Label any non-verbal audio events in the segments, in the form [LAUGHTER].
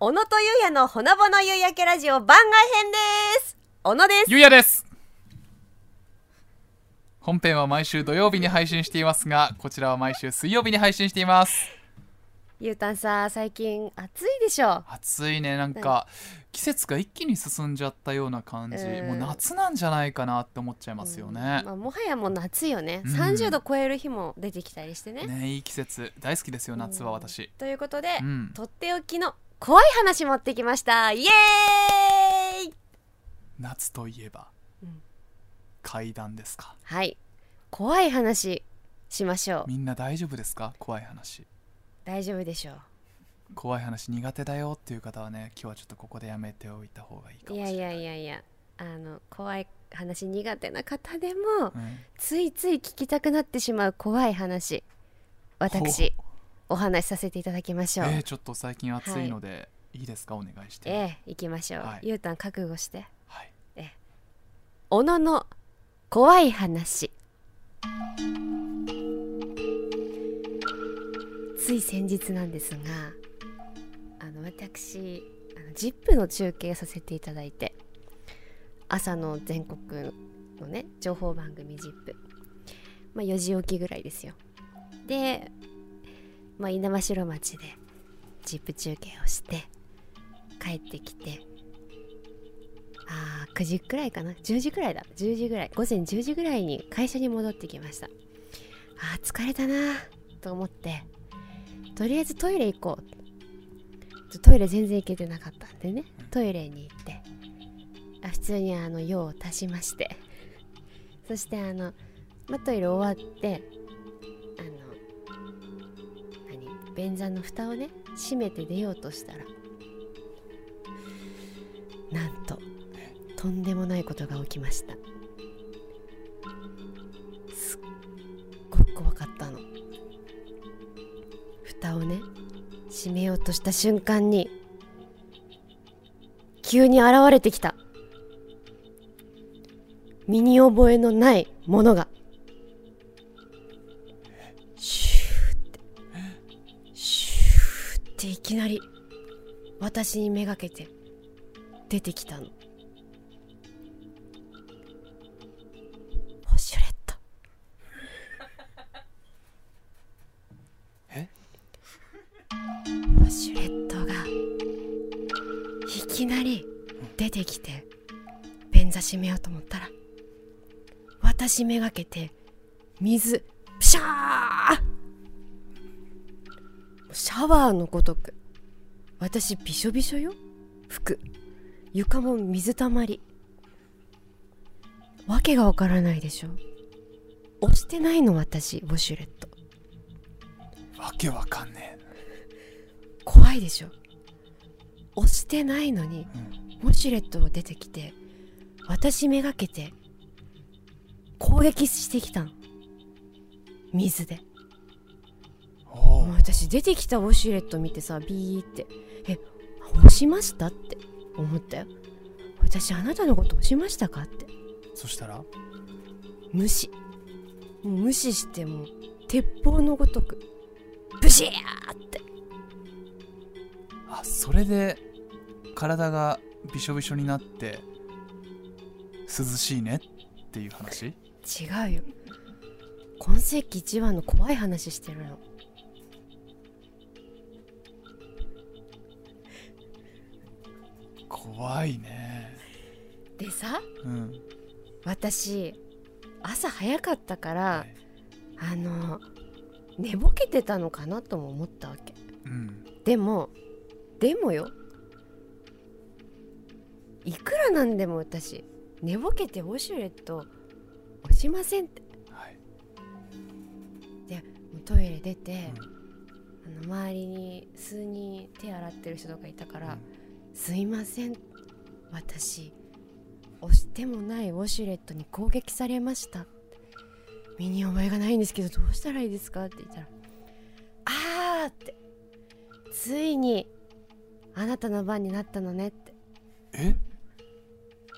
小野とゆうやのほのぼの夕焼けラジオ番外編です。小野です。ゆうやです。本編は毎週土曜日に配信していますがこちらは毎週水曜日に配信しています。ゆうたんさ最近暑いでしょ暑いねなんか季節が一気に進んじゃったような感じ、うん。もう夏なんじゃないかなって思っちゃいますよね。うん、まあ、もはやもう夏よね、うん。30度超える日も出てきたりしてね。ねいい季節。大好きですよ夏はうん私。ということで、うん。とっておきの怖い話持ってきました。イエーイ！夏といえば、うん。階段ですか？はい。怖い話しましょう。みんな大丈夫ですか？怖い話。大丈夫でしょ怖い話苦手だよっていう方はね今日はちょっとここでやめておいた方がいいかもしれない。ういやいやいやいや。あの怖い話苦手な方でもうん。ついつい聞きたくなってしまう怖い話。私お話しさせていただきましょう。えー、ちょっと最近暑いので、い、いですか？お願いして、ええ行きましょう、はい。ゆうたん覚悟して。はい、小野の怖い話。つい先日なんですがあの私あの ZIP の中継させていただいて朝の全国のね情報番組 ZIP、まあ、4時起きぐらいですよ。で、まあ、稲葉城町で ZIP 中継をして帰ってきてあ9時くらいかな？10時くらいだ。10時ぐらい。午前10時ぐらいに会社に戻ってきました。あ疲れたなと思ってとりあえずトイレ行こう。トイレ全然行けてなかったんでね。トイレに行ってあ普通にあの用を足しまして。そしてあの、ま、トイレ終わって便座の蓋をね閉めて出ようとしたらなんととんでもないことが起きました。すっごく怖かったの。蓋をね閉めようとした瞬間に急に現れてきた。身に覚えのないものが。私にめがけて出てきたの。シュレットえ？シュレットがいきなり出てきて便座閉めようと思ったら私めがけて水プシャー！シャワーのごとく私びしょびしょよ。服。床も水たまり。わけがわからないでしょ。押してないの私ウォシュレット。わけわかんね怖いでしょ。押してないのにえ、ウォシュレットを出てきて私めがけて攻撃してきたの。水で私出てきたウォシュレット見てさビーって。え押しましたって。思ったよ。私あなたのこと押しましたかって。そしたら？無視。もう無視してもう鉄砲のごとく。ブシャーって。あそれで体がびしょびしょになって涼しいねっていう話？違うよ。今世紀一番の怖い話してるの怖いね。でさうん。私朝早かったから、はい。あの寝ぼけてたのかなとも思ったわけ。うん。でもでもよいくらなんでも私寝ぼけてウォシュレット押しませんって。はい。もうトイレ出て、あの周りに数人手洗ってる人とかいたからうん「すいません私押してもないウォシュレットに攻撃されました」身に覚えがないんですけどどうしたらいいですか?」って言ったら「あー」って「ついにあなたの番になったのね」って。え？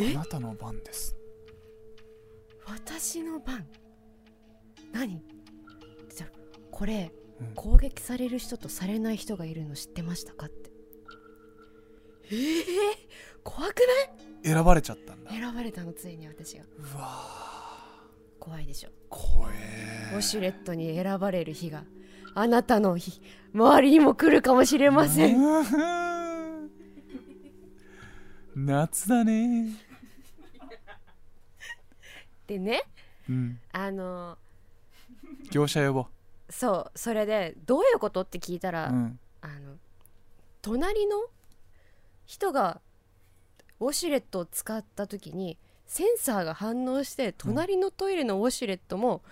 え？あなたの番です「私の番？何?」って言ったら「これうん。攻撃される人とされない人がいるの知ってましたか?」って。えー、怖くない？選ばれちゃったんだ。選ばれたのついに私が。うわ怖いでしょ。ー怖えウォシュレットに選ばれる日があなたの日周りにも来るかもしれません。ん。夏だね。でねうん。あの業者呼ぼそうそれでどういうこと？って聞いたう、ら、うん、あの隣の人がウォシュレットを使った時にセンサーが反応して隣のトイレのウォシュレットも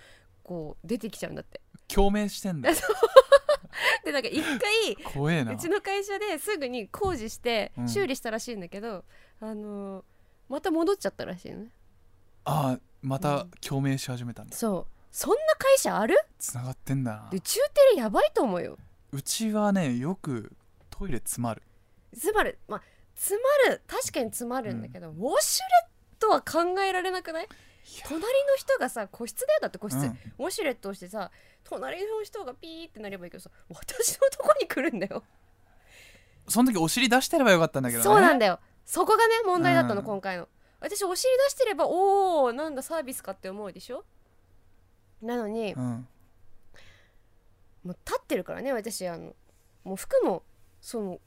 こう出てきちゃうんだって。共鳴してんだ。[LAUGHS] [LAUGHS] でなんか一回怖えな。うちの会社ですぐに工事してうん。修理したらしいんだけど、あのーまた戻っちゃったらしいのね。ああまた共鳴し始めたんだ。そう。そんな会社ある？つながってんだな。で中テレやばいと思うよ。うちはねよくトイレ詰まる。詰まる。まあ詰まる確かに詰まるんだけど、ウォシュレットは考えられなくない？隣の人がさ個室だよだって個室、うん。ウォシュレットをしてさ隣の人がピーってなればいいけどさ私のとこに来るんだよ。その時お尻出してればよかったんだけどね。そうなんだよ。そこがね問題だったの、うん。今回の。私お尻出してればおおなんだサービスかって思うでしょ？なのに、うん。もう立ってるからね私あのもう服もその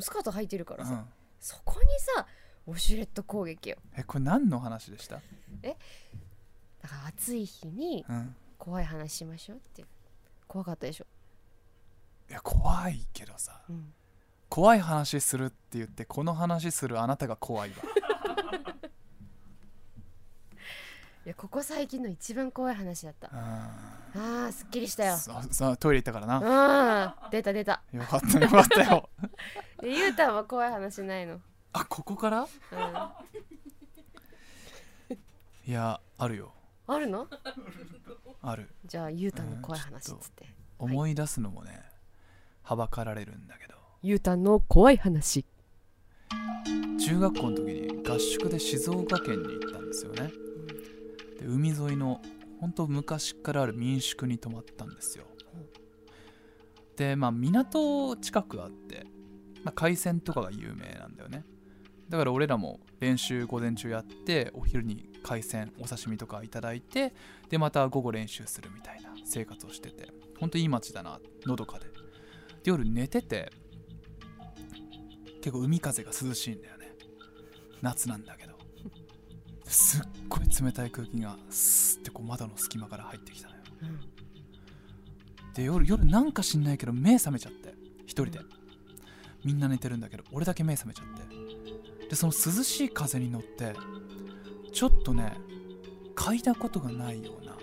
スカート履いてるからさ、うんそこにさウォシュレット攻撃よ。えこれ何の話でした？だから暑い日にうん。怖い話しましょうって。怖かったでしょ、いや怖いけどさ。うん、怖い話するって言ってこの話するあなたが怖いわ。[LAUGHS] いやここ最近の一番怖い話だった。うん。あーすっきりしたよ。ささトイレ行ったからな。うん。出た出た。よかったよかったよでゆうたんは怖い話ないの、あここから？うん、いやあるよ。あるの？ある。じゃあゆうたんの怖い話っつって、思い出すのもねはばかられるんだけど。ゆうたんの怖い話。中学校の時に合宿で静岡県に行ったんですよね。で海沿いの本当昔からある民宿に泊まったんですよ。でまあ港近くあって、まあ、海鮮とかが有名なんだよね。だから俺らも練習午前中やってお昼に海鮮お刺身とかいただいてでまた午後練習するみたいな生活をしてて。ほんといい街だなのどかで。で夜寝てて結構海風が涼しいんだよね。夏なんだけど。すっごい冷たい空気がスーってこう窓の隙間から入ってきたのよ。うん。で夜夜なんか知んないけど目覚めちゃって一人でみんな寝てるんだけど俺だけ目覚めちゃって。でその涼しい風に乗ってちょっとね嗅いだことがないような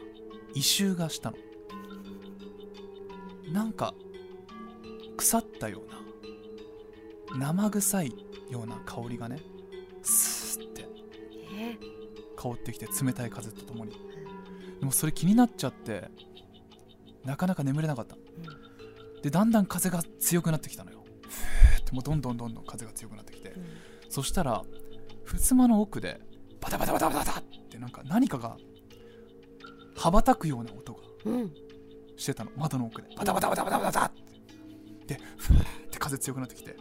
異臭がしたの。なんか腐ったような生臭いような香りがねスーってえ？香ってきて冷たい風とともに。でもそれ気になっちゃってなかなか眠れなかった。でだんだん風が強くなってきたのよもうどんどんどんどん風が強くなってきてうん。そしたら襖の奥でバタバタバタバタバタってなんか何かが羽ばたくような音がうん。してたの。窓の奥で。バタバタバタバタバタって。でふーって風強くなってきて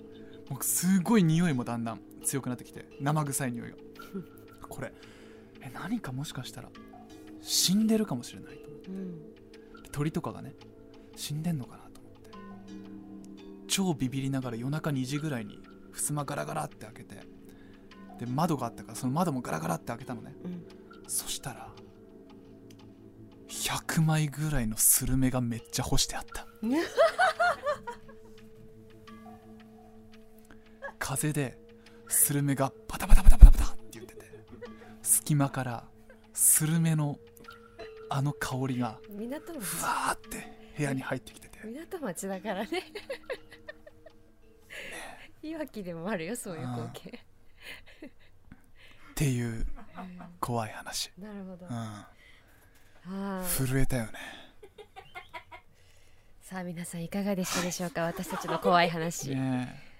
もうすごい匂いもだんだん強くなってきて生臭い匂いが。これえ何かもしかしたら死んでるかもしれないと思って。うん。鳥とかがね死んでんのかなと思って超ビビりながら夜中2時ぐらいに襖ガラガラって開けてで窓があったからその窓もガラガラって開けたのね。うん。そしたら100枚ぐらいのスルメがめっちゃ干してあった。[LAUGHS] 風でスルメがバタバタバタバタバタって言ってて隙間からスルメのあの香りがふわーって部屋に入ってきてて。港町だからねいわきでもあるよそういう光景。っていう怖い話、[LAUGHS] なるほど、うん、震えたよね。[LAUGHS] さあ皆さんいかがでしたでしょうか？私たちの怖い話、ね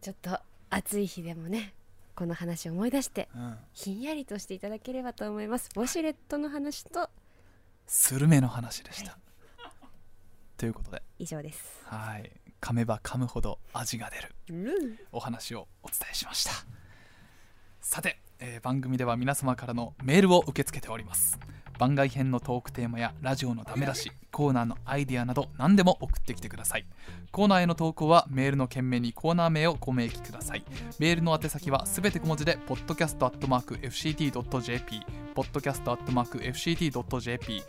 ちょっと暑い日でもねこの話を思い出してえ、うん、ひんやりとしていただければと思います。ウォシュレットの話とスルメの話でした、ということで。以上です。はい噛めば噛むほど味が出る。お話をお伝えしました。さて、えー番組では皆様からのメールを受け付けております。番外編のトークテーマやラジオのダメ出しコーナーのアイディアなど何でも送ってきてください。コーナーへの投稿はメールの件名にコーナー名をご明記ください。メールの宛先はすべて小文字で podcast.fct.jp podcast.fct.jp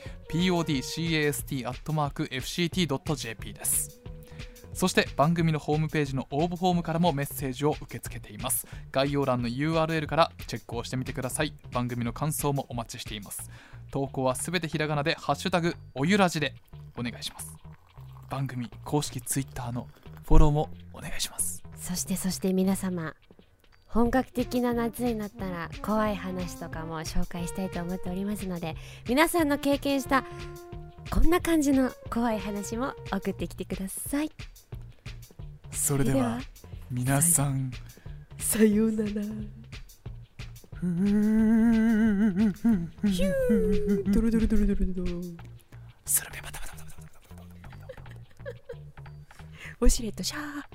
podcast.fct.jp です。そして番組のホームページの応募フォームからもメッセージを受け付けています。概要欄の URL からチェックをしてみてください。番組の感想もお待ちしています。投稿はすべてひらがなでハッシュタグおゆらじでお願いします。番組公式 Twitter のフォローもお願いします。そしてそして皆様本格的な夏になったら怖い話とかも紹介したいと思っておりますので皆さんの経験したこんな感じの怖い話も送ってきてください。それでは皆さんさようなら。ドロドロドロドロドロスルメバタバタバタバタバタウォシュレットシャープシ